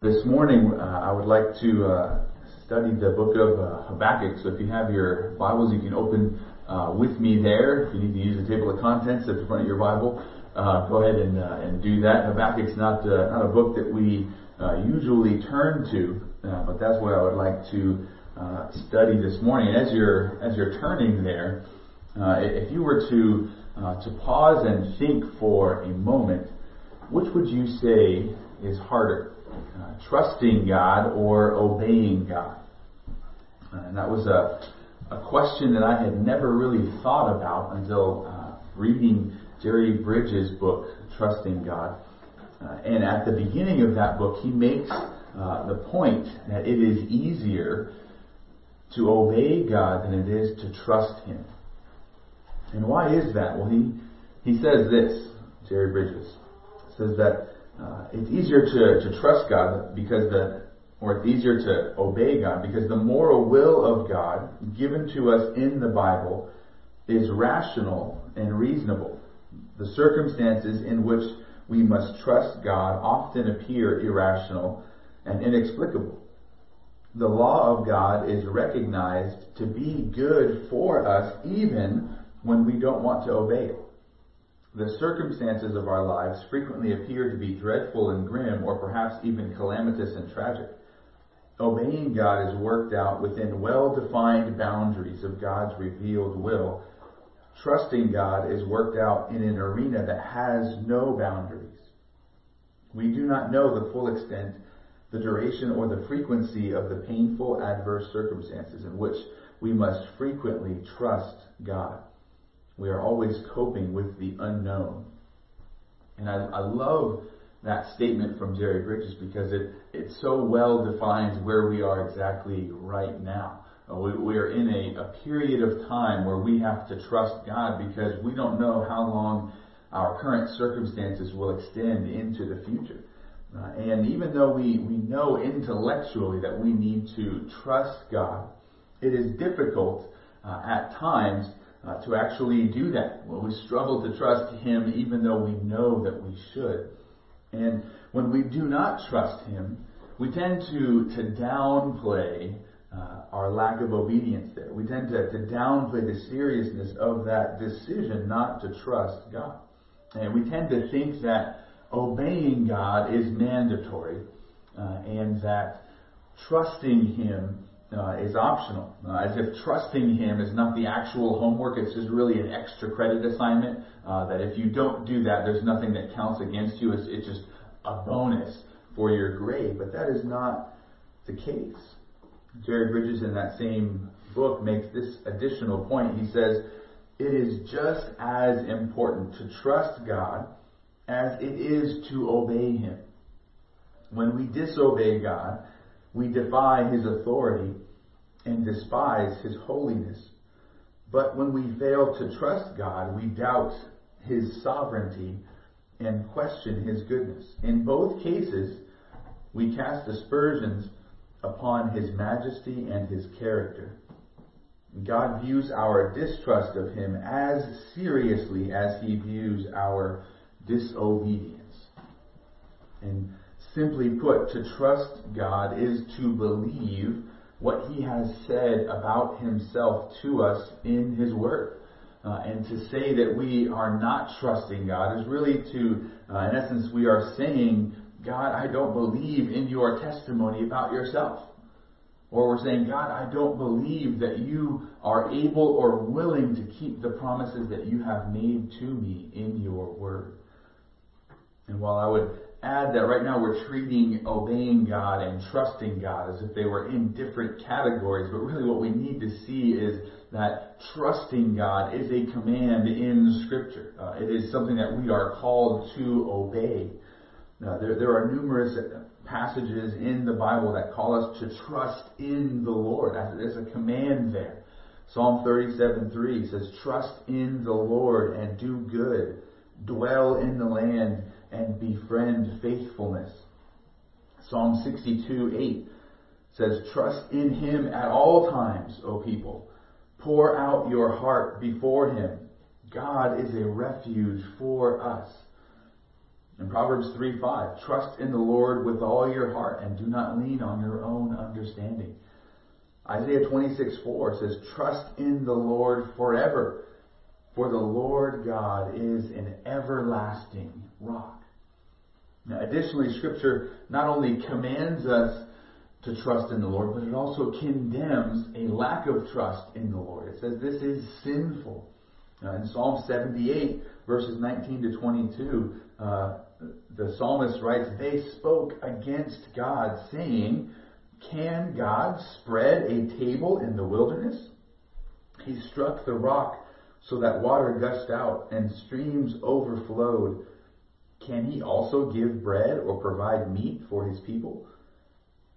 This morning, uh, I would like to uh, study the book of uh, Habakkuk. So if you have your Bibles, you can open uh, with me there. If you need to use the table of contents at the front of your Bible, uh, go ahead and, uh, and do that. Habakkuk's not not a book that we usually turn to, but that's what I would like to study this morning. As you're as you're turning there, if you were to to pause and think for a moment, which would you say is harder? Uh, trusting God or obeying God? And that was a, a question that I had never really thought about until uh, reading Jerry Bridges' book, Trusting God. Uh, and at the beginning of that book, he makes uh, the point that it is easier to obey God than it is to trust Him. And why is that? Well, he, he says this, Jerry Bridges, says that uh, it's easier to, to trust God because the, or it's easier to obey God because the moral will of God given to us in the Bible is rational and reasonable. The circumstances in which we must trust God often appear irrational and inexplicable. The law of God is recognized to be good for us even when we don't want to obey it. The circumstances of our lives frequently appear to be dreadful and grim, or perhaps even calamitous and tragic. Obeying God is worked out within well-defined boundaries of God's revealed will. Trusting God is worked out in an arena that has no boundaries. We do not know the full extent, the duration, or the frequency of the painful adverse circumstances in which we must frequently trust God. We are always coping with the unknown. And I, I love that statement from Jerry Bridges because it, it so well defines where we are exactly right now. Uh, we, we are in a, a period of time where we have to trust God because we don't know how long our current circumstances will extend into the future. Uh, and even though we, we know intellectually that we need to trust God, it is difficult uh, at times uh, to actually do that. Well, we struggle to trust Him even though we know that we should. And when we do not trust Him, we tend to, to downplay uh, our lack of obedience there. We tend to, to downplay the seriousness of that decision not to trust God. And we tend to think that obeying God is mandatory uh, and that trusting Him uh, is optional, uh, as if trusting Him is not the actual homework. It's just really an extra credit assignment. Uh, that if you don't do that, there's nothing that counts against you. It's, it's just a bonus for your grade. But that is not the case. Jerry Bridges in that same book makes this additional point. He says, it is just as important to trust God as it is to obey Him. When we disobey God, we defy his authority and despise his holiness. But when we fail to trust God, we doubt his sovereignty and question his goodness. In both cases, we cast aspersions upon his majesty and his character. God views our distrust of him as seriously as he views our disobedience. And Simply put, to trust God is to believe what He has said about Himself to us in His Word. Uh, and to say that we are not trusting God is really to, uh, in essence, we are saying, God, I don't believe in your testimony about yourself. Or we're saying, God, I don't believe that you are able or willing to keep the promises that you have made to me in your word. And while I would add that right now we're treating obeying God and trusting God as if they were in different categories, but really what we need to see is that trusting God is a command in Scripture. Uh, it is something that we are called to obey. Now, there, there are numerous passages in the Bible that call us to trust in the Lord. There's a command there. Psalm 37:3 says, Trust in the Lord and do good. Dwell in the land and befriend faithfulness. Psalm 62, 8 says, Trust in him at all times, O people. Pour out your heart before him. God is a refuge for us. In Proverbs 3 5, trust in the Lord with all your heart and do not lean on your own understanding. Isaiah 26 4 says, trust in the Lord forever, for the Lord God is an everlasting rock. Now, additionally, scripture not only commands us to trust in the Lord, but it also condemns a lack of trust in the Lord. It says this is sinful. Uh, in Psalm 78, verses 19 to 22, uh, the psalmist writes, They spoke against God, saying, Can God spread a table in the wilderness? He struck the rock so that water gushed out and streams overflowed. Can he also give bread or provide meat for his people?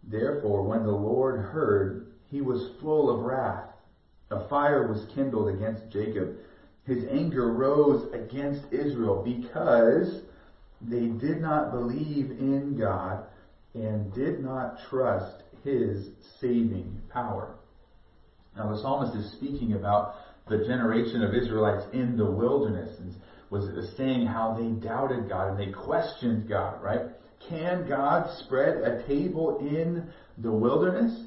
Therefore, when the Lord heard, he was full of wrath. A fire was kindled against Jacob. His anger rose against Israel because they did not believe in God and did not trust his saving power. Now, the psalmist is speaking about the generation of Israelites in the wilderness and was saying how they doubted God and they questioned God, right? Can God spread a table in the wilderness?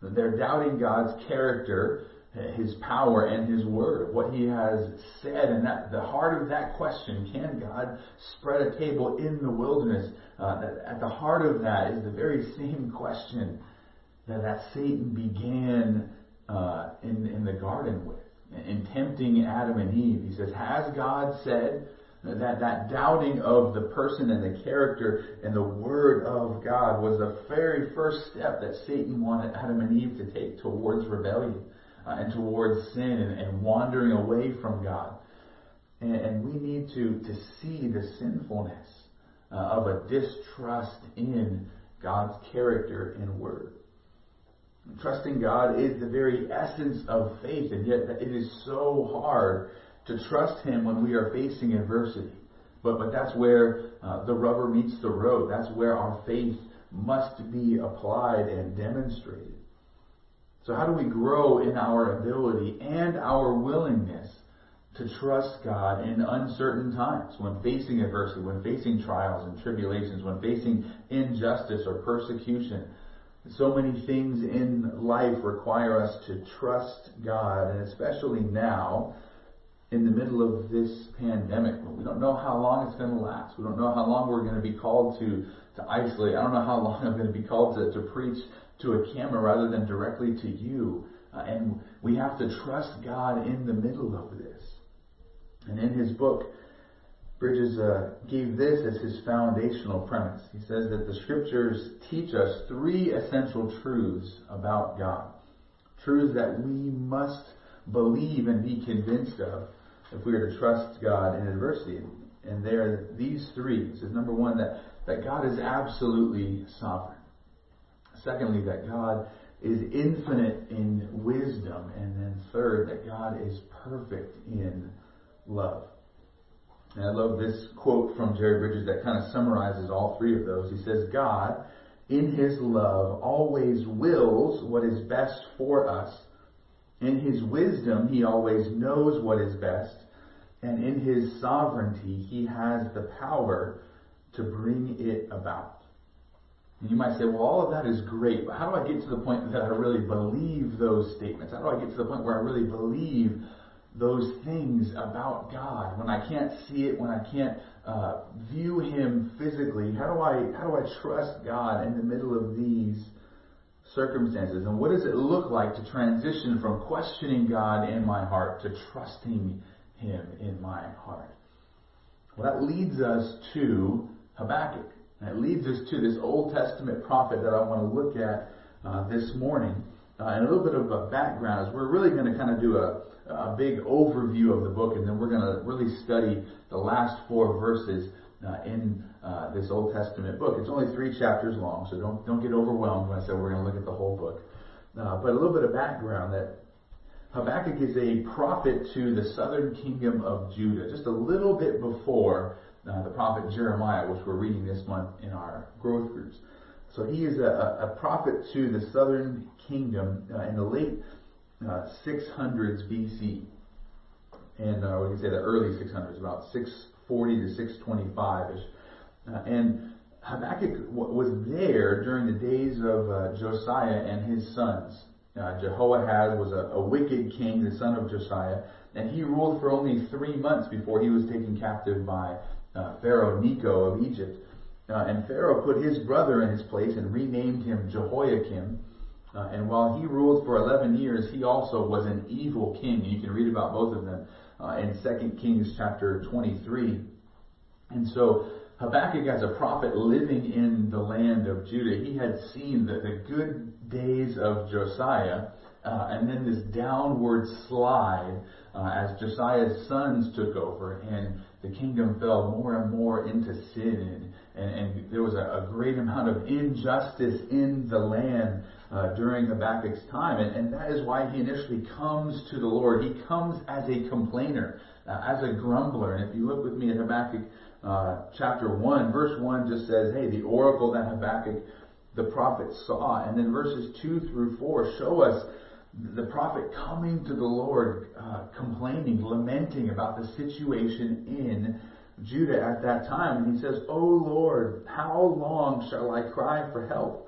They're doubting God's character, His power, and His word, what He has said. And that the heart of that question, can God spread a table in the wilderness? Uh, at the heart of that is the very same question that, that Satan began uh, in, in the garden with, in tempting Adam and Eve. He says, Has God said? That, that doubting of the person and the character and the word of God was the very first step that Satan wanted Adam and Eve to take towards rebellion uh, and towards sin and, and, wandering away from God. And, and, we need to, to see the sinfulness uh, of a distrust in God's character and word. Trusting God is the very essence of faith, and yet it is so hard to trust Him when we are facing adversity. But, but that's where uh, the rubber meets the road. That's where our faith must be applied and demonstrated. So, how do we grow in our ability and our willingness to trust God in uncertain times, when facing adversity, when facing trials and tribulations, when facing injustice or persecution? So many things in life require us to trust God, and especially now in the middle of this pandemic. We don't know how long it's going to last. We don't know how long we're going to be called to, to isolate. I don't know how long I'm going to be called to, to preach to a camera rather than directly to you. Uh, and we have to trust God in the middle of this. And in his book, Bridges uh, gave this as his foundational premise. He says that the scriptures teach us three essential truths about God. Truths that we must believe and be convinced of if we are to trust God in adversity. And there are these three. It says number one, that, that God is absolutely sovereign. Secondly, that God is infinite in wisdom. And then third, that God is perfect in love. And I love this quote from Jerry Bridges that kind of summarizes all three of those. He says, God, in his love, always wills what is best for us in his wisdom, he always knows what is best, and in his sovereignty, he has the power to bring it about. And you might say, well, all of that is great, but how do I get to the point that I really believe those statements? How do I get to the point where I really believe those things about God when I can't see it, when I can't uh, view Him physically? How do I how do I trust God in the middle of these circumstances. And what does it look like to transition from questioning God in my heart to trusting Him in my heart? Well, that leads us to Habakkuk. That leads us to this Old Testament prophet that I want to look at uh, this morning. Uh, and a little bit of a background is we're really going to kind of do a, a big overview of the book, and then we're going to really study the last four verses uh, in uh, this Old Testament book. It's only three chapters long, so don't don't get overwhelmed when I say we're going to look at the whole book. Uh, but a little bit of background that Habakkuk is a prophet to the southern kingdom of Judah, just a little bit before uh, the prophet Jeremiah, which we're reading this month in our growth groups. So he is a, a prophet to the southern kingdom uh, in the late 600s uh, BC, and uh, we can say the early 600s, about 640 to 625 ish. Uh, and Habakkuk was there during the days of uh, Josiah and his sons. Uh, Jehoahaz was a, a, wicked king, the son of Josiah, and he ruled for only three months before he was taken captive by uh, Pharaoh Necho of Egypt. Uh, and Pharaoh put his brother in his place and renamed him Jehoiakim. Uh, and while he ruled for 11 years, he also was an evil king. You can read about both of them uh, in 2 Kings chapter 23. And so Habakkuk, as a prophet living in the land of Judah, he had seen the, the good days of Josiah, uh, and then this downward slide uh, as Josiah's sons took over, and the kingdom fell more and more into sin, and, and, there was a, a, great amount of injustice in the land uh, during Habakkuk's time, and, and, that is why he initially comes to the Lord. He comes as a complainer, uh, as a grumbler, and if you look with me at Habakkuk uh, chapter 1, verse 1 just says, hey, the oracle that Habakkuk the prophet saw, and then verses 2 through 4 show us the prophet coming to the Lord, uh, complaining, lamenting about the situation in Judah at that time. And he says, O Lord, how long shall I cry for help?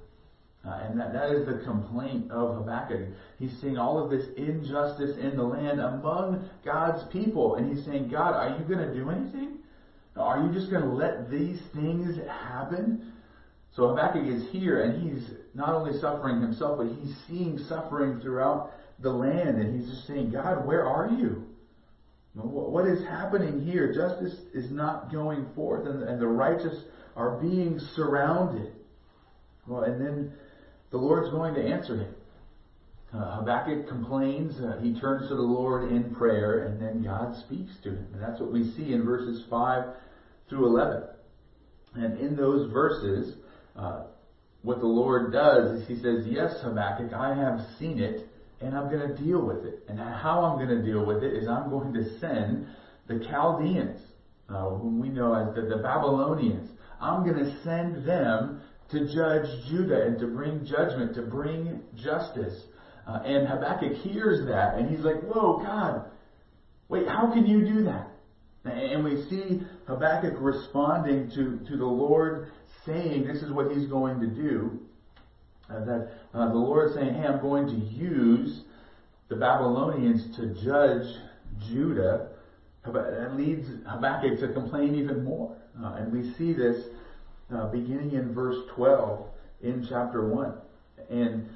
Uh, and that, that is the complaint of Habakkuk. He's seeing all of this injustice in the land among God's people. And he's saying, God, are you going to do anything? Are you just going to let these things happen? So Habakkuk is here and he's not only suffering himself, but he's seeing suffering throughout the land. And he's just saying, God, where are you? What is happening here? Justice is not going forth and, and the righteous are being surrounded. Well, and then the Lord's going to answer him. Uh, Habakkuk complains, uh, he turns to the Lord in prayer, and then God speaks to him. And that's what we see in verses 5 through 11. And in those verses, uh, what the Lord does is He says, Yes, Habakkuk, I have seen it, and I'm going to deal with it. And how I'm going to deal with it is I'm going to send the Chaldeans, uh, whom we know as the, the Babylonians. I'm going to send them to judge Judah and to bring judgment, to bring justice. Uh, and Habakkuk hears that, and he's like, Whoa, God, wait, how can you do that? And we see Habakkuk responding to, to the Lord saying this is what he's going to do. Uh, that uh, the Lord is saying, hey, I'm going to use the Babylonians to judge Judah. That leads Habakkuk to complain even more. Uh, and we see this uh, beginning in verse 12 in chapter 1. And,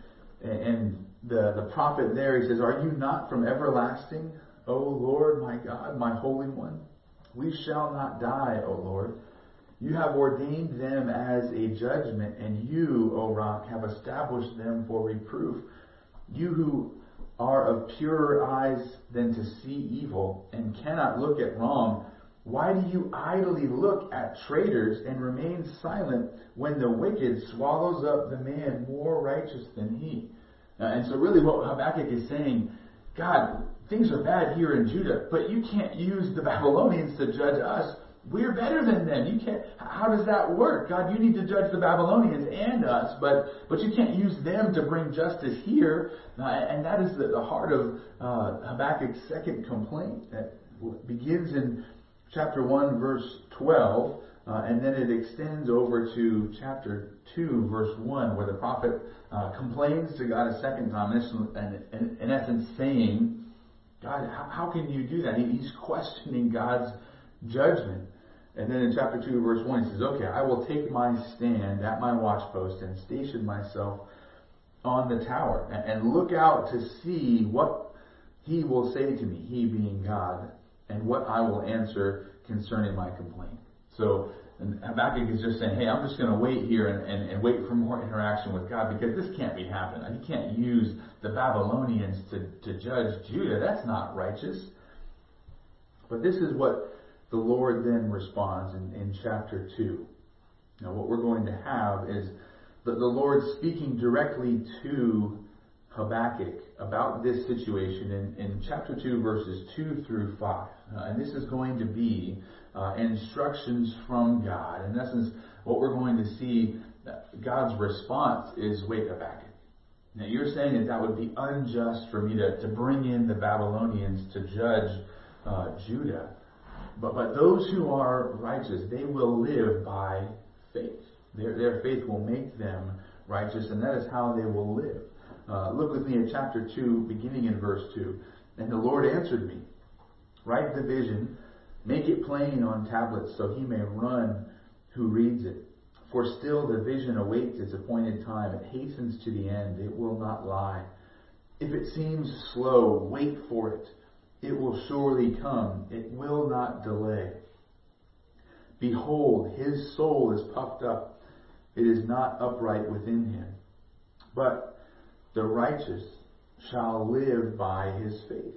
and the, the prophet there, he says, Are you not from everlasting, O Lord, my God, my Holy One? We shall not die, O Lord. You have ordained them as a judgment, and you, O rock, have established them for reproof. You who are of purer eyes than to see evil and cannot look at wrong, why do you idly look at traitors and remain silent when the wicked swallows up the man more righteous than he? Uh, and so really what Habakkuk is saying, God, things are bad here in Judah, but you can't use the Babylonians to judge us we're better than them. You can't. How does that work? God, you need to judge the Babylonians and us, but but you can't use them to bring justice here. Uh, and that is the, the heart of uh, Habakkuk's second complaint that begins in chapter one, verse twelve, uh, and then it extends over to chapter two, verse one, where the prophet uh, complains to God a second time, and in, essence saying, "God, how, how can you do that?" He's questioning God's judgment. And then in chapter 2, verse 1, he says, Okay, I will take my stand at my watchpost and station myself on the tower and look out to see what he will say to me, he being God, and what I will answer concerning my complaint. So and Habakkuk is just saying, hey, I'm just going to wait here and, and, and, wait for more interaction with God because this can't be happening. He can't use the Babylonians to, to judge Judah. That's not righteous. But this is what the Lord then responds in, in chapter 2. Now, what we're going to have is the, the Lord speaking directly to Habakkuk about this situation in, in chapter 2, verses 2 through 5. Uh, and this is going to be uh, instructions from God. In essence, what we're going to see, uh, God's response is wait, Habakkuk. Now you're saying that that would be unjust for me to, to bring in the Babylonians to judge uh, Judah. But, but those who are righteous, they will live by faith. Their, their faith will make them righteous, and that is how they will live. Uh, look with me at chapter 2, beginning in verse 2. And the Lord answered me, Write the vision, make it plain on tablets, so he may run who reads it. For still the vision awaits its appointed time. It hastens to the end. It will not lie. If it seems slow, wait for it. It will surely come. It will not delay. Behold, his soul is puffed up. It is not upright within him. But the righteous shall live by his faith.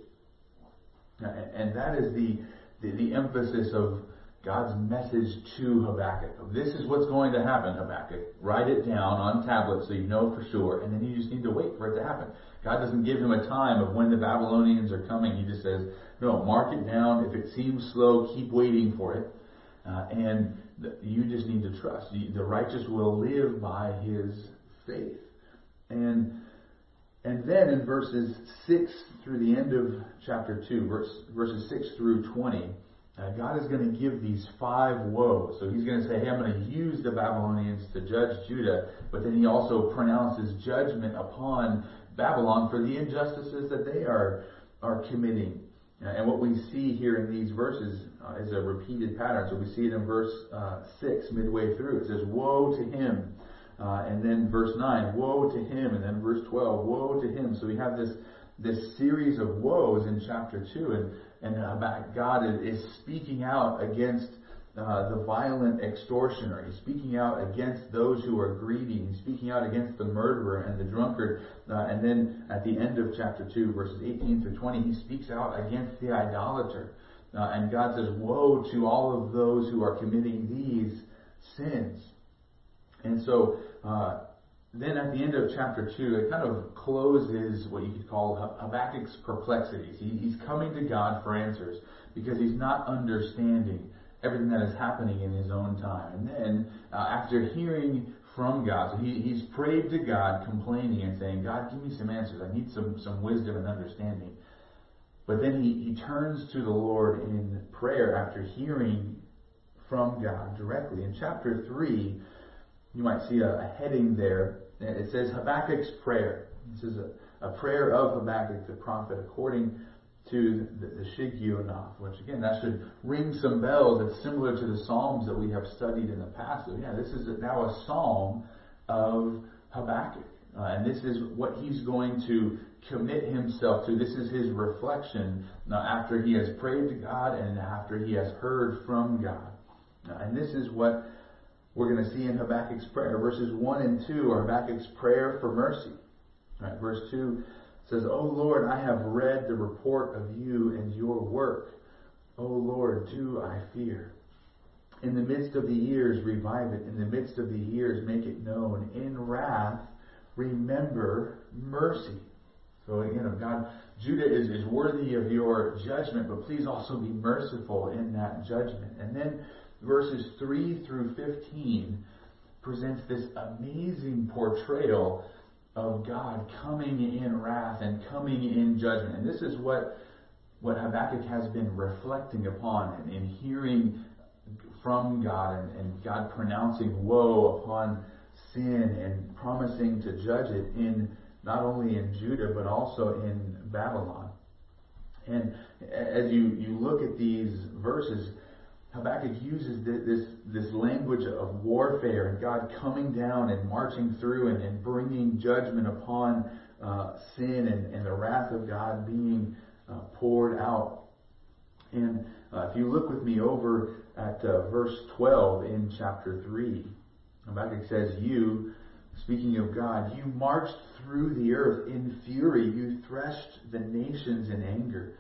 And that is the, the, the, emphasis of God's message to Habakkuk. This is what's going to happen, Habakkuk. Write it down on tablets so you know for sure, and then you just need to wait for it to happen. God doesn't give him a time of when the Babylonians are coming. He just says, no, mark it down. If it seems slow, keep waiting for it. Uh, and the, you just need to trust. The righteous will live by his faith. And and then in verses 6 through the end of chapter 2, verse, verses 6 through 20, uh, God is going to give these five woes. So he's going to say, hey, I'm going to use the Babylonians to judge Judah, but then he also pronounces judgment upon Babylon for the injustices that they are, are committing. Uh, and what we see here in these verses uh, is a repeated pattern. So we see it in verse uh, 6, midway through. It says, Woe to him uh, and then verse 9, woe to him. And then verse 12, woe to him. So we have this, this series of woes in chapter 2. And, and God is, is speaking out against uh, the violent extortioner. He's speaking out against those who are greedy. He's speaking out against the murderer and the drunkard. Uh, and then at the end of chapter 2, verses 18 through 20, he speaks out against the idolater. Uh, and God says, woe to all of those who are committing these sins. And so, uh, then at the end of chapter 2, it kind of closes what you could call Habakkuk's perplexities. He, he's coming to God for answers because he's not understanding everything that is happening in his own time. And then, uh, after hearing from God, so he, he's prayed to God, complaining and saying, God, give me some answers. I need some, some wisdom and understanding. But then he, he turns to the Lord in prayer after hearing from God directly. In chapter 3, you might see a, a heading there. It says Habakkuk's prayer. This is a, a prayer of Habakkuk the prophet according to the, the Shigionoth, which again, that should ring some bells. It's similar to the Psalms that we have studied in the past. So yeah, this is now a Psalm of Habakkuk. Uh, and this is what he's going to commit himself to. This is his reflection now after he has prayed to God and after he has heard from God. Uh, and this is what we're going to see in Habakkuk's prayer. Verses 1 and 2 are Habakkuk's prayer for mercy. Verse 2 says, O Lord, I have read the report of you and your work. O Lord, do I fear. In the midst of the years, revive it. In the midst of the years, make it known. In wrath, remember mercy. So again, of God, Judah is, is worthy of your judgment, but please also be merciful in that judgment. And then verses 3 through 15 presents this amazing portrayal of God coming in wrath and coming in judgment. And this is what, what Habakkuk has been reflecting upon and, and hearing from God and, and God pronouncing woe upon sin and promising to judge it in not only in Judah but also in Babylon. And as you, you look at these verses, Habakkuk uses this, this language of warfare and God coming down and marching through and, and bringing judgment upon uh, sin and, and, the wrath of God being uh, poured out. And uh, if you look with me over at uh, verse 12 in chapter 3, Habakkuk says, You, speaking of God, you marched through the earth in fury, you threshed the nations in anger.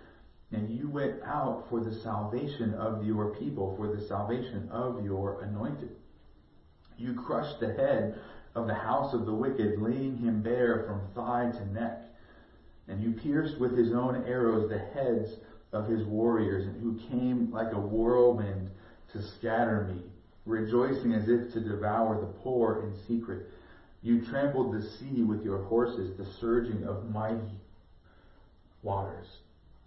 And you went out for the salvation of your people, for the salvation of your anointed. You crushed the head of the house of the wicked, laying him bare from thigh to neck. And you pierced with his own arrows the heads of his warriors, and who came like a whirlwind to scatter me, rejoicing as if to devour the poor in secret. You trampled the sea with your horses, the surging of mighty waters.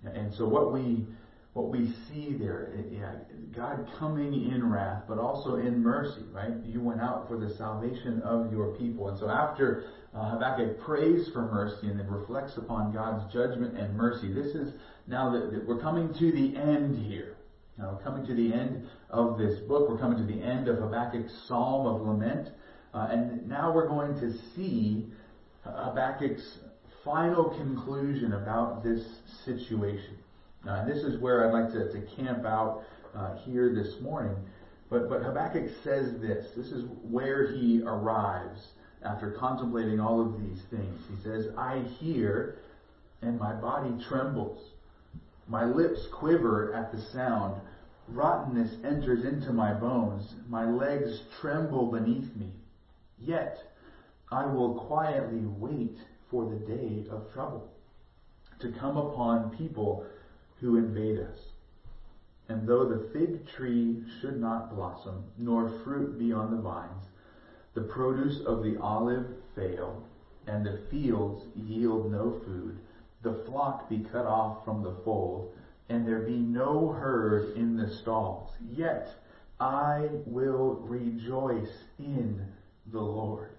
And so what we what we see there, yeah, God coming in wrath, but also in mercy, right? You went out for the salvation of your people. And so after uh, Habakkuk prays for mercy and then reflects upon God's judgment and mercy, this is now that we're coming to the end here. Now we're coming to the end of this book. We're coming to the end of Habakkuk's Psalm of Lament. Uh, and now we're going to see Habakkuk's final conclusion about this situation. Now, and this is where I'd like to, to camp out uh, here this morning. But, but Habakkuk says this. This is where he arrives after contemplating all of these things. He says, I hear and my body trembles. My lips quiver at the sound. Rottenness enters into my bones. My legs tremble beneath me. Yet I will quietly wait for the day of trouble to come upon people who invade us. And though the fig tree should not blossom, nor fruit be on the vines, the produce of the olive fail, and the fields yield no food, the flock be cut off from the fold, and there be no herd in the stalls. Yet I will rejoice in the Lord.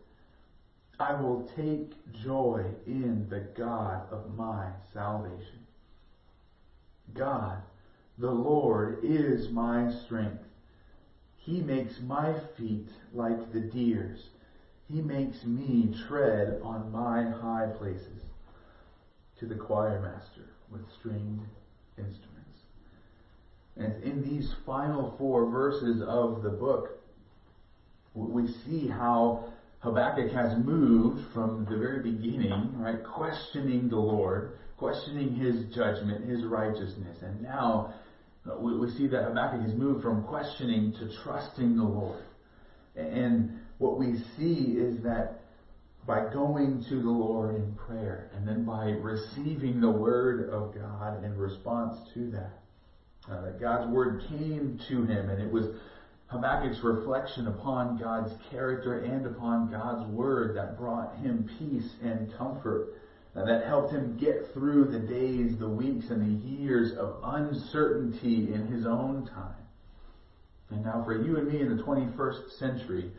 I will take joy in the God of my salvation. God, the Lord, is my strength. He makes my feet like the deer's. He makes me tread on my high places. To the choir master with stringed instruments. And in these final four verses of the book, we see how Habakkuk has moved from the very beginning, right, questioning the Lord, questioning his judgment, his righteousness. And now uh, we, we see that Habakkuk has moved from questioning to trusting the Lord. And what we see is that by going to the Lord in prayer and then by receiving the word of God in response to that, uh, that God's word came to him and it was Habakkuk's reflection upon God's character and upon God's word that brought him peace and comfort, that helped him get through the days, the weeks, and the years of uncertainty in his own time. And now for you and me in the 21st century,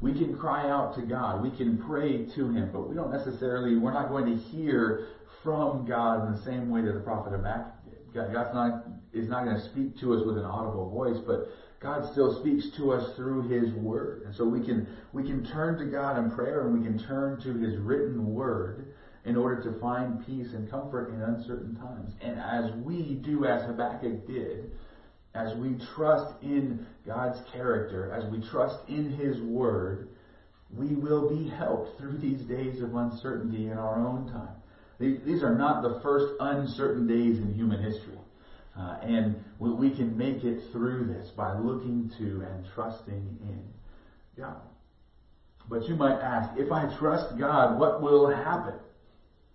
we can cry out to God, we can pray to Him, but we don't necessarily, we're not going to hear from God in the same way that the prophet Habakkuk did. God's not, is not going to speak to us with an audible voice, but God still speaks to us through His Word. And so we can, we can turn to God in prayer and we can turn to His written Word in order to find peace and comfort in uncertain times. And as we do as Habakkuk did, as we trust in God's character, as we trust in His Word, we will be helped through these days of uncertainty in our own time. These are not the first uncertain days in human history. Uh, and we, we can make it through this by looking to and trusting in God. But you might ask, if I trust God, what will happen?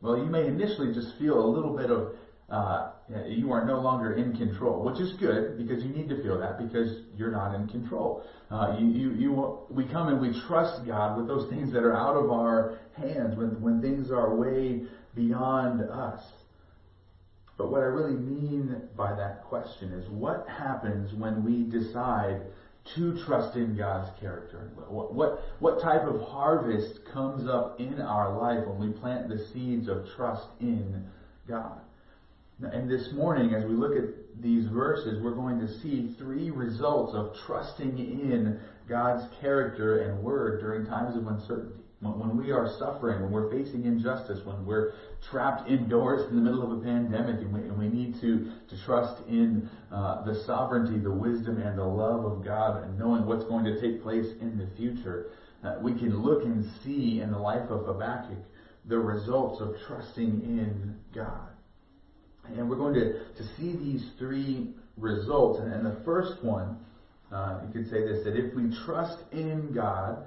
Well, you may initially just feel a little bit of uh, you are no longer in control, which is good because you need to feel that because you're not in control. Uh, you, you, you, we come and we trust God with those things that are out of our hands when, when things are way beyond us. But what I really mean by that question is what happens when we decide to trust in God's character? What, what, what type of harvest comes up in our life when we plant the seeds of trust in God? And this morning, as we look at these verses, we're going to see three results of trusting in God's character and word during times of uncertainty. When we are suffering, when we're facing injustice, when we're trapped indoors in the middle of a pandemic and we, and we need to, to trust in uh, the sovereignty, the wisdom, and the love of God and knowing what's going to take place in the future, uh, we can look and see in the life of Habakkuk the results of trusting in God. And we're going to, to see these three results. And, and the first one, uh, you could say this, that if we trust in God,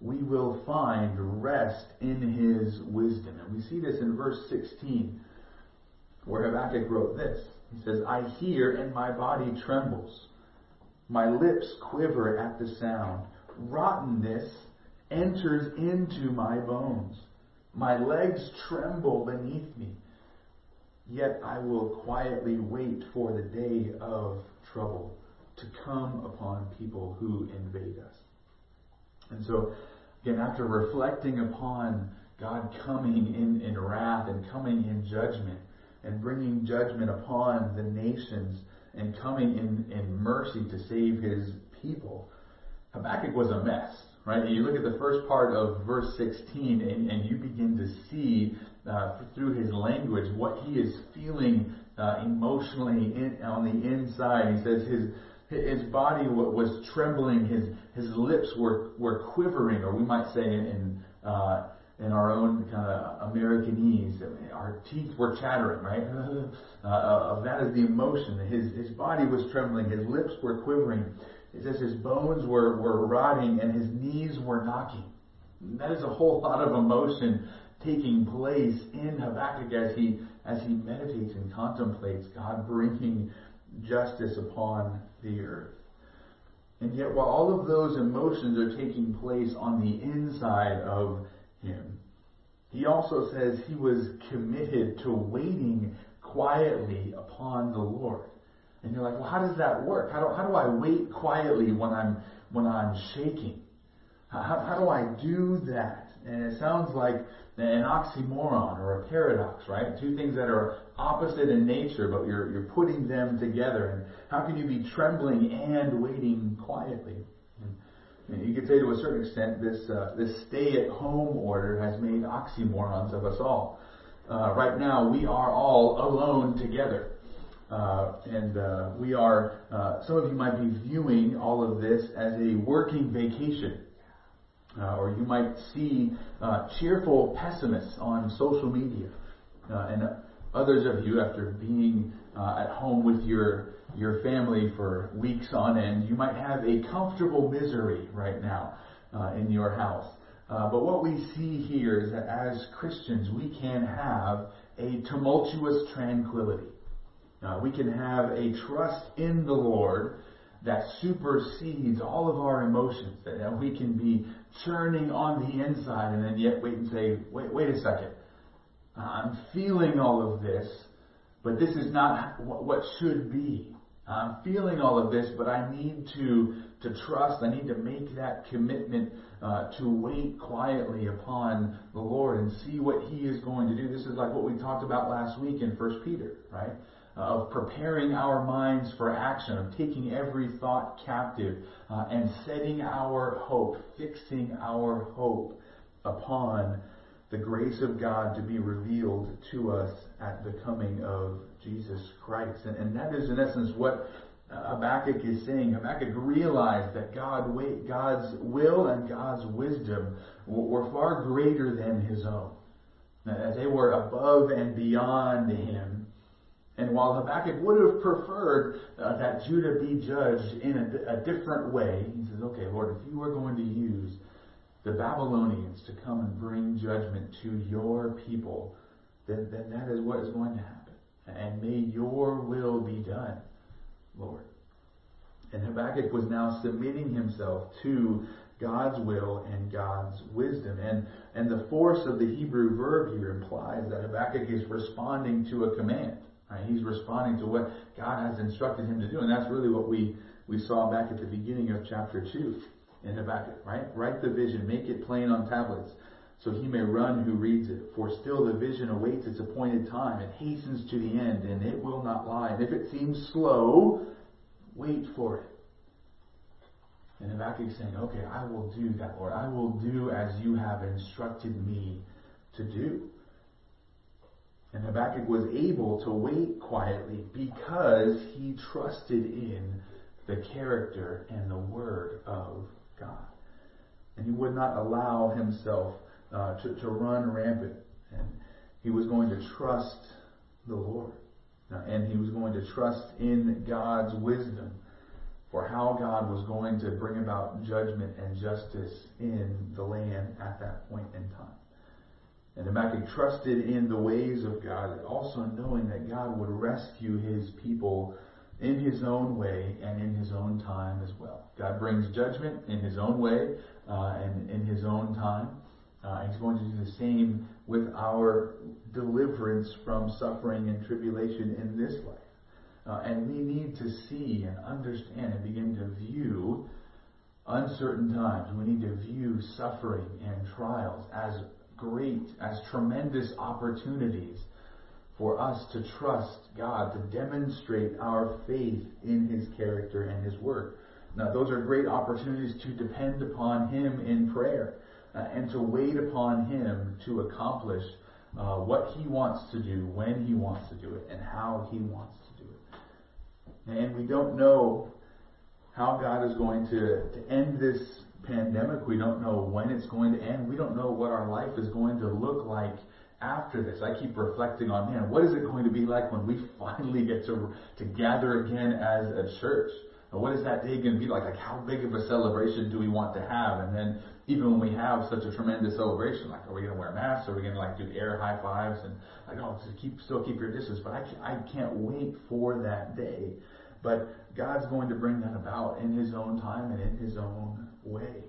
we will find rest in his wisdom. And we see this in verse 16, where Habakkuk wrote this. He says, I hear and my body trembles. My lips quiver at the sound. Rottenness enters into my bones. My legs tremble beneath me. Yet I will quietly wait for the day of trouble to come upon people who invade us. And so, again, after reflecting upon God coming in, in wrath and coming in judgment and bringing judgment upon the nations and coming in, in mercy to save his people, Habakkuk was a mess, right? You look at the first part of verse 16 and, and you begin to see uh, through his language what he is feeling uh, emotionally in, on the inside. He says his his body was trembling, his his lips were were quivering, or we might say in uh, in our own kind of Americanese, our teeth were chattering, right? Uh, uh, that is the emotion. His his body was trembling, his lips were quivering. It says his bones were were rotting, and his knees were knocking. That is a whole lot of emotion taking place in Habakkuk as he as he meditates and contemplates God bringing justice upon the earth. And yet, while all of those emotions are taking place on the inside of him, he also says he was committed to waiting quietly upon the Lord. And you're like, well, how does that work? How do, how do I wait quietly when I'm when I'm shaking? How, how do I do that? And it sounds like an oxymoron or a paradox, right? Two things that are opposite in nature, but you're, you're putting them together. And how can you be trembling and waiting quietly? And you could say to a certain extent, this, uh, this stay-at-home order has made oxymorons of us all. Uh, right now, we are all alone together. Uh, and uh, we are, uh, some of you might be viewing all of this as a working vacation. Uh, or you might see uh, cheerful pessimists on social media. Uh, and others of you, after being uh, at home with your, your family for weeks on end, you might have a comfortable misery right now uh, in your house. Uh, but what we see here is that as Christians, we can have a tumultuous tranquility. we can have a trust in the Lord that supersedes all of our emotions. That we can be churning on the inside and then yet wait and say, wait, wait a second. I'm feeling all of this, but this is not what should be. I'm feeling all of this, but I need to, to trust. I need to make that commitment uh, to wait quietly upon the Lord and see what He is going to do. This is like what we talked about last week in First Peter, right? Of preparing our minds for action, of taking every thought captive, uh, and setting our hope, fixing our hope upon the grace of God to be revealed to us at the coming of Jesus Christ. And, and that is, in essence, what Habakkuk is saying. Habakkuk realized that God, God's will and God's wisdom were far greater than his own. That they were above and beyond him and while Habakkuk would have preferred uh, that Judah be judged in a, a, different way, he says, okay, Lord, if you are going to use the Babylonians to come and bring judgment to your people, then, then that is what is going to happen. And may your will be done, Lord. And Habakkuk was now submitting himself to God's will and God's wisdom. And, and the force of the Hebrew verb here implies that Habakkuk is responding to a command. Right? He's responding to what God has instructed him to do. And that's really what we, we saw back at the beginning of chapter 2 in Habakkuk, right? Write the vision, make it plain on tablets, so he may run who reads it. For still the vision awaits its appointed time. It hastens to the end, and it will not lie. And if it seems slow, wait for it. And Habakkuk saying, okay, I will do that, Lord. I will do as you have instructed me to do. And Habakkuk was able to wait quietly because he trusted in the character and the word of God. And he would not allow himself uh, to, to run rampant. And he was going to trust the Lord. and he was going to trust in God's wisdom for how God was going to bring about judgment and justice in the land at that point in time. And Habakkuk trusted in the ways of God, also knowing that God would rescue his people in his own way and in his own time as well. God brings judgment in his own way uh, and in his own time. Uh, he's going to do the same with our deliverance from suffering and tribulation in this life. Uh, and we need to see and understand and begin to view uncertain times. We need to view suffering and trials as great, as tremendous opportunities for us to trust God, to demonstrate our faith in His character and His work. Now, those are great opportunities to depend upon Him in prayer uh, and to wait upon Him to accomplish uh, what He wants to do, when He wants to do it, and how He wants to do it. And we don't know how God is going to, to end this pandemic. We don't know when it's going to end. We don't know what our life is going to look like after this. I keep reflecting on, man, what is it going to be like when we finally get to, to gather again as a church? What is that day going to be like? Like, how big of a celebration do we want to have? And then, even when we have such a tremendous celebration, like, are we going to wear masks? Are we going to like do air high fives? And like, oh, just keep, still keep your distance. But I, I can't wait for that day. But God's going to bring that about in His own time and in His own way.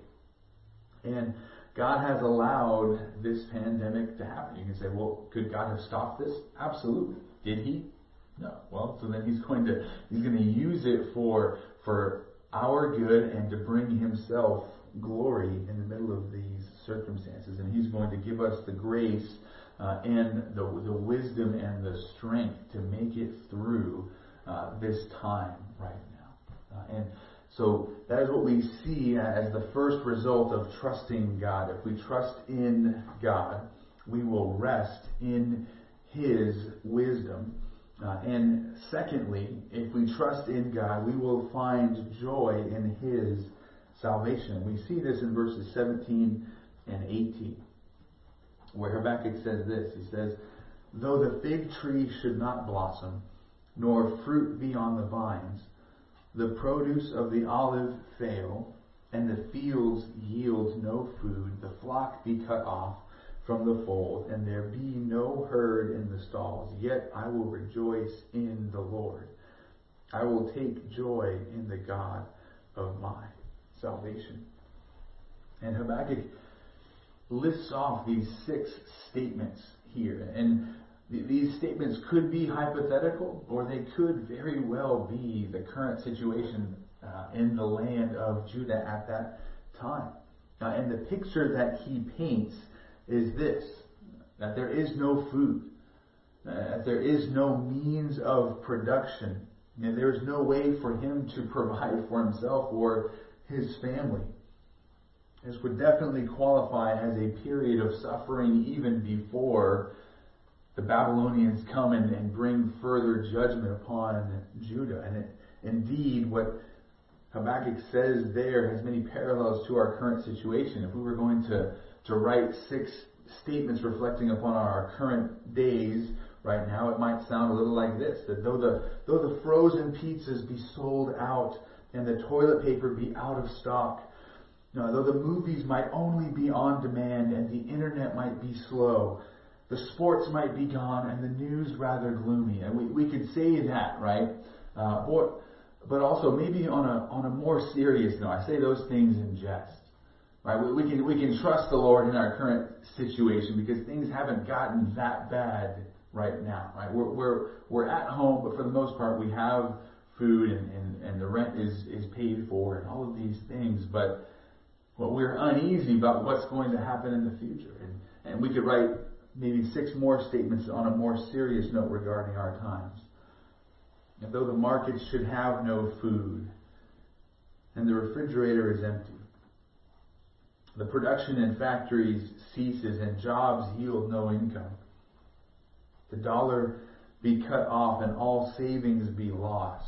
And God has allowed this pandemic to happen. You can say, well, could God have stopped this? Absolutely. Did He? No. Well, so then He's going to He's going to use it for for our good and to bring Himself glory in the middle of these circumstances. And He's going to give us the grace uh, and the the wisdom and the strength to make it through uh, this time right now. Uh, and so that is what we see as the first result of trusting God. If we trust in God, we will rest in His wisdom. Uh, and secondly, if we trust in God, we will find joy in His salvation. We see this in verses 17 and 18, where Habakkuk says this. He says, Though the fig tree should not blossom, nor fruit be on the vines, the produce of the olive fail, and the fields yield no food, the flock be cut off from the fold, and there be no herd in the stalls. Yet I will rejoice in the Lord. I will take joy in the God of my salvation. And Habakkuk lists off these six statements here. And these statements could be hypothetical, or they could very well be the current situation uh, in the land of Judah at that time. And the picture that he paints is this that there is no food, uh, that there is no means of production, and there is no way for him to provide for himself or his family. This would definitely qualify as a period of suffering even before the Babylonians come and, and bring further judgment upon Judah. And it, indeed, what Habakkuk says there has many parallels to our current situation. If we were going to, to write six statements reflecting upon our current days right now, it might sound a little like this that though the, though the frozen pizzas be sold out and the toilet paper be out of stock, no, though the movies might only be on demand and the internet might be slow, the sports might be gone and the news rather gloomy. And we, we could say that, right? Uh, or, but also maybe on a, on a more serious note, I say those things in jest. Right? We, we, can, we can trust the Lord in our current situation because things haven't gotten that bad right now. Right? We're, we're, we're at home, but for the most part we have food and, and, and the rent is, is paid for and all of these things. But well, we're uneasy about what's going to happen in the future. And, and we could write maybe six more statements on a more serious note regarding our times. And though the markets should have no food, and the refrigerator is empty, the production in factories ceases, and jobs yield no income. The dollar be cut off, and all savings be lost.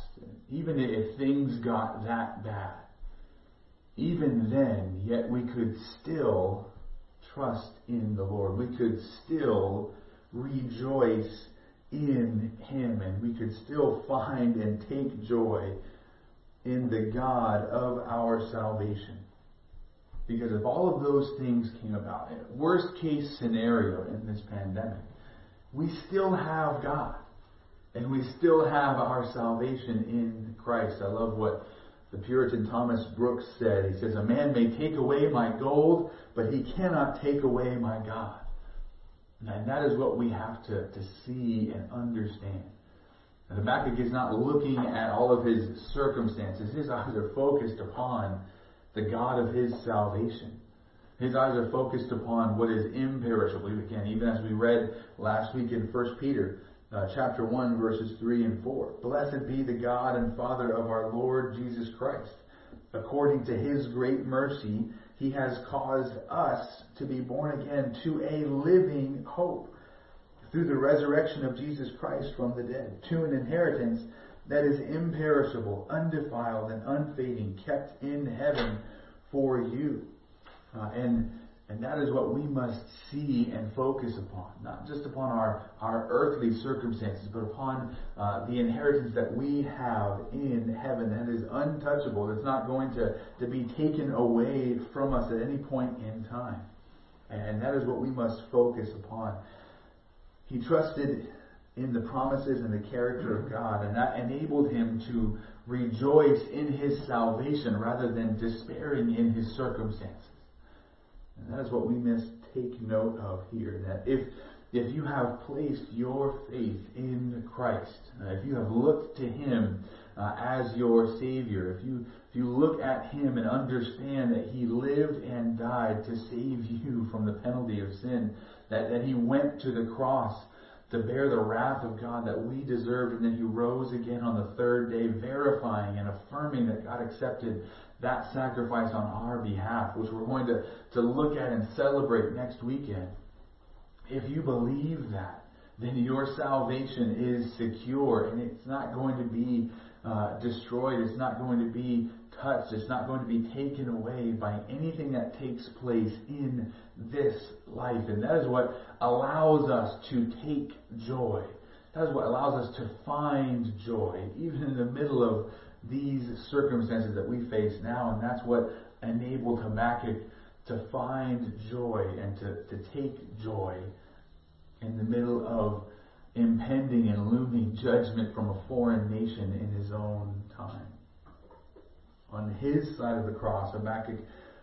Even if things got that bad, even then, yet we could still trust in the Lord. We could still rejoice in Him, and we could still find and take joy in the God of our salvation. Because if all of those things came about, worst case scenario in this pandemic, we still have God. And we still have our salvation in Christ. I love what the Puritan Thomas Brooks said. He says, A man may take away my gold, but he cannot take away my God. And that is what we have to, to see and understand. And Habakkuk is not looking at all of his circumstances. His eyes are focused upon the God of his salvation. His eyes are focused upon what is imperishable. Again, even as we read last week in 1 Peter uh, chapter 1, verses 3 and 4. Blessed be the God and Father of our Lord Jesus Christ. According to his great mercy, he has caused us to be born again to a living hope through the resurrection of Jesus Christ from the dead, to an inheritance that is imperishable, undefiled, and unfading, kept in heaven for you. Uh, and and that is what we must see and focus upon, not just upon our, our earthly circumstances, but upon uh, the inheritance that we have in heaven that is untouchable, that's not going to, to be taken away from us at any point in time. And that is what we must focus upon. He trusted in the promises and the character of God, and that enabled him to rejoice in his salvation rather than despairing in his circumstances. And that is what we must take note of here. That if if you have placed your faith in Christ, uh, if you have looked to Him uh, as your Savior, if you if you look at Him and understand that He lived and died to save you from the penalty of sin, that, that He went to the cross to bear the wrath of God that we deserved, and then He rose again on the third day, verifying and affirming that God accepted that sacrifice on our behalf, which we're going to, to look at and celebrate next weekend. If you believe that, then your salvation is secure and it's not going to be uh, destroyed. It's not going to be touched. It's not going to be taken away by anything that takes place in this life. And that is what allows us to take joy. That is what allows us to find joy, even in the middle of these circumstances that we face now, and that's what enabled Habakkuk to find joy and to, to take joy in the middle of impending and looming judgment from a foreign nation in his own time. On his side of the cross, Habakkuk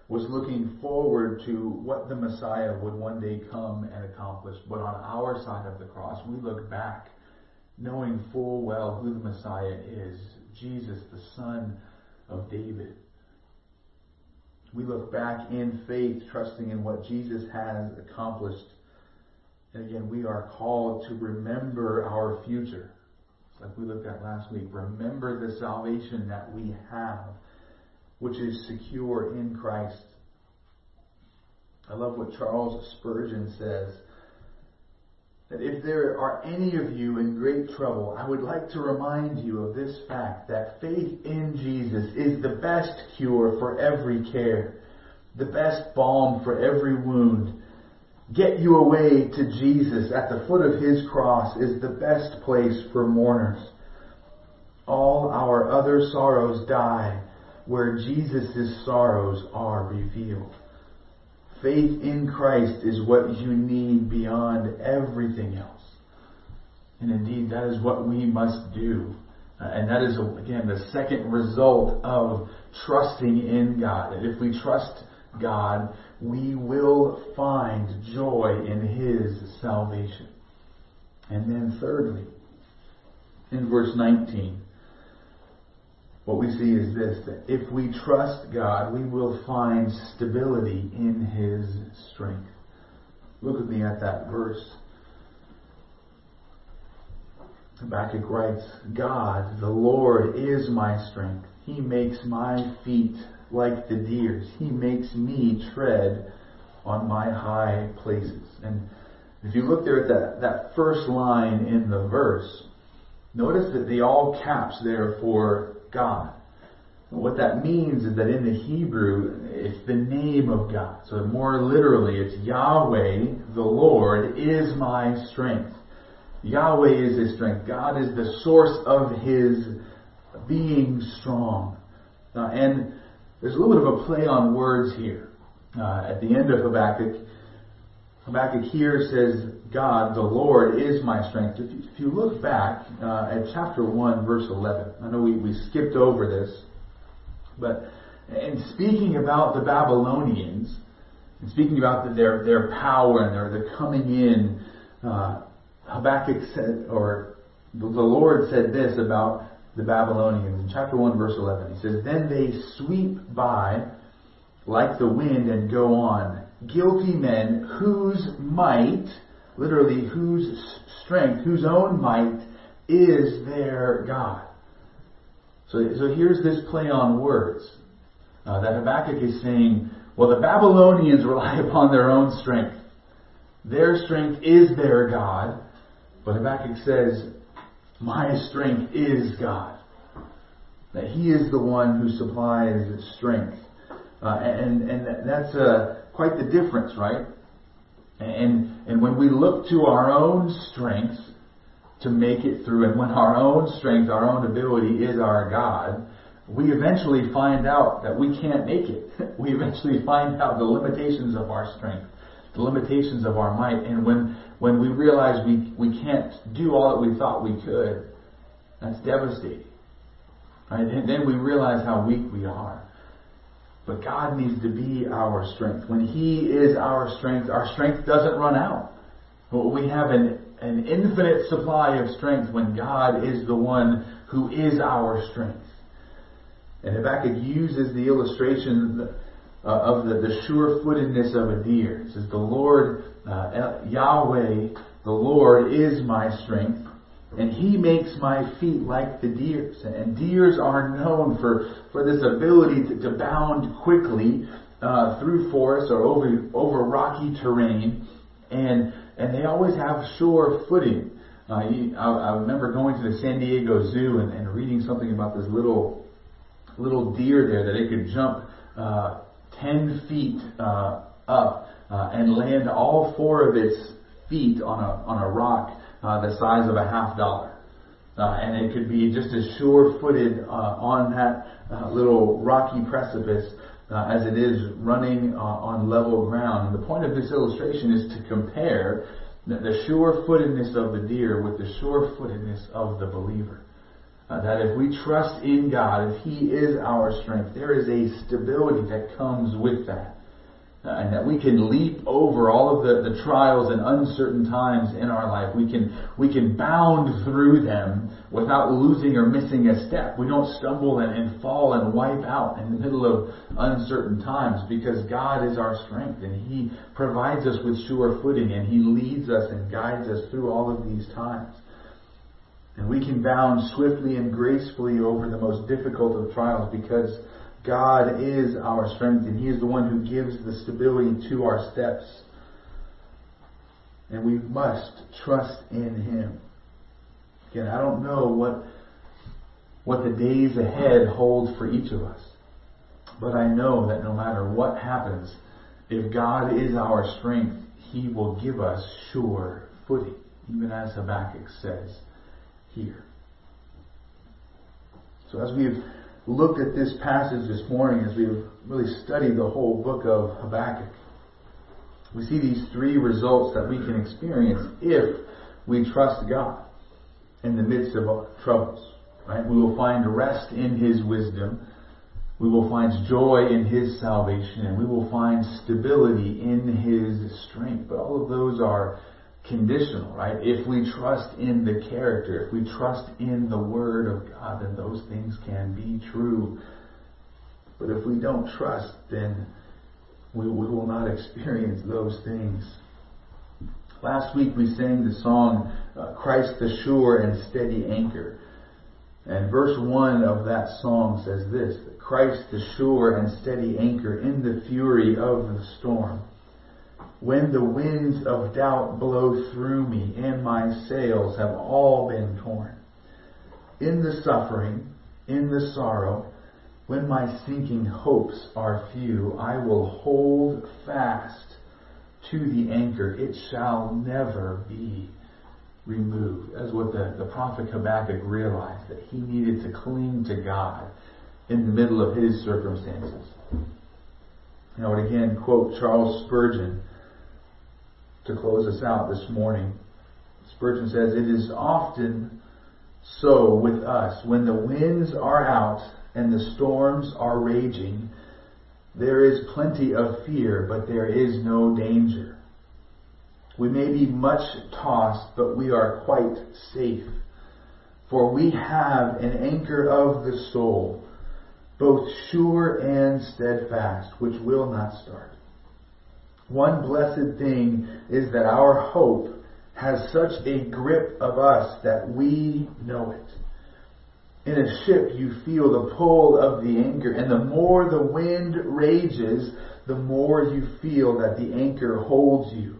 was looking forward to what the Messiah would one day come and accomplish. But on our side of the cross, we look back knowing full well who the Messiah is Jesus, the Son of David. We look back in faith, trusting in what Jesus has accomplished. And again, we are called to remember our future. It's Like we looked at last week. Remember the salvation that we have, which is secure in Christ. I love what Charles Spurgeon says that if there are any of you in great trouble, I would like to remind you of this fact that faith in Jesus is the best cure for every care, the best balm for every wound. Get you away to Jesus at the foot of his cross is the best place for mourners. All our other sorrows die where Jesus' sorrows are revealed. Faith in Christ is what you need beyond everything else. And indeed, that is what we must do. Uh, and that is, again, the second result of trusting in God. And if we trust God, we will find joy in His salvation. And then thirdly, in verse 19, what we see is this that if we trust God, we will find stability in His strength. Look with me at that verse. Habakkuk writes, God, the Lord is my strength. He makes my feet like the deer's. He makes me tread on my high places. And if you look there at that, that first line in the verse, notice that the all caps there for God. What that means is that in the Hebrew, it's the name of God. So more literally, it's Yahweh, the Lord, is my strength. Yahweh is his strength. God is the source of his being strong. Uh, and there's a little bit of a play on words here. Uh, at the end of Habakkuk, Habakkuk here says, God, the Lord, is my strength. If you, if you look back uh, at chapter 1, verse 11, I know we, we skipped over this, but in speaking about the Babylonians, and speaking about the, their, their power and their, their coming in, uh, Habakkuk said, or the Lord said this about the Babylonians in chapter 1, verse 11. He says, Then they sweep by like the wind and go on. Guilty men whose might, literally whose strength, whose own might is their God. So, so here's this play on words uh, that Habakkuk is saying, well, the Babylonians rely upon their own strength. Their strength is their God. But Habakkuk says, my strength is God. That He is the one who supplies strength. Uh, and, and that's uh, quite the difference, right? And, and when we look to our own strength to make it through, and when our own strength, our own ability is our God, we eventually find out that we can't make it. We eventually find out the limitations of our strength, the limitations of our might. And when, when we realize we, we can't do all that we thought we could, that's devastating. Right? And then we realize how weak we are. But God needs to be our strength. When He is our strength, our strength doesn't run out. We have an, an infinite supply of strength when God is the one who is our strength. And Habakkuk uses the illustration uh, of the, the sure-footedness of a deer. It says, the Lord, uh, Yahweh, the Lord is my strength, and he makes my feet like the deer's. And deers are known for, for this ability to, to bound quickly uh, through forests or over, over rocky terrain. And, and they always have sure footing. Uh, I, I remember going to the San Diego Zoo and, and reading something about this little little deer there that it could jump uh, 10 feet uh, up uh, and land all four of its feet on a, on a rock uh, the size of a half dollar. Uh, and it could be just as sure-footed uh, on that uh, little rocky precipice uh, as it is running uh, on level ground. And the point of this illustration is to compare the, the sure-footedness of the deer with the sure-footedness of the believer. Uh, that if we trust in God, if He is our strength, there is a stability that comes with that. And that we can leap over all of the, the trials and uncertain times in our life. We can, we can bound through them without losing or missing a step. We don't stumble and, and fall and wipe out in the middle of uncertain times because God is our strength and He provides us with sure footing and He leads us and guides us through all of these times. And we can bound swiftly and gracefully over the most difficult of trials because God is our strength and He is the one who gives the stability to our steps. And we must trust in Him. Again, I don't know what, what the days ahead hold for each of us. But I know that no matter what happens, if God is our strength, He will give us sure footing, even as Habakkuk says here. So as we've looked at this passage this morning, as we've really studied the whole book of Habakkuk, we see these three results that we can experience if we trust God in the midst of troubles. Right? We will find rest in His wisdom. We will find joy in His salvation, and we will find stability in His strength. But all of those are conditional, right? If we trust in the character, if we trust in the Word of God, then those things can be true. But if we don't trust, then we, we will not experience those things. Last week we sang the song, uh, Christ the Sure and Steady Anchor. And verse 1 of that song says this, Christ the sure and steady anchor in the fury of the storm when the winds of doubt blow through me and my sails have all been torn. In the suffering, in the sorrow, when my sinking hopes are few, I will hold fast to the anchor. It shall never be removed. As what the, the prophet Habakkuk realized, that he needed to cling to God in the middle of his circumstances. You I would again, quote Charles Spurgeon to close us out this morning. Spurgeon says, It is often so with us. When the winds are out and the storms are raging, there is plenty of fear, but there is no danger. We may be much tossed, but we are quite safe. For we have an anchor of the soul, both sure and steadfast, which will not start. One blessed thing is that our hope has such a grip of us that we know it. In a ship, you feel the pull of the anchor, and the more the wind rages, the more you feel that the anchor holds you.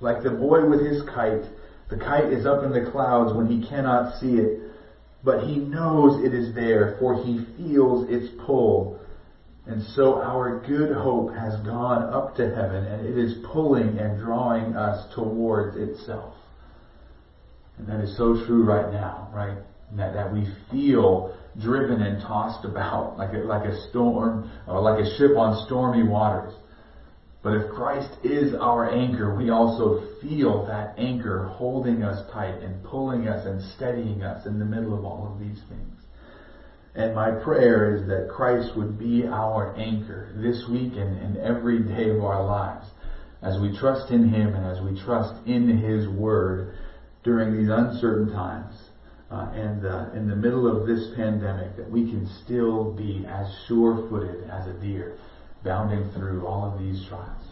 Like the boy with his kite, the kite is up in the clouds when he cannot see it, but he knows it is there, for he feels its pull. And so our good hope has gone up to heaven and it is pulling and drawing us towards itself. And that is so true right now, right? That, that we feel driven and tossed about like a, like a storm or like a ship on stormy waters. But if Christ is our anchor, we also feel that anchor holding us tight and pulling us and steadying us in the middle of all of these things. And my prayer is that Christ would be our anchor this week and, and every day of our lives as we trust in Him and as we trust in His Word during these uncertain times. Uh, and uh, in the middle of this pandemic, that we can still be as sure footed as a deer bounding through all of these trials.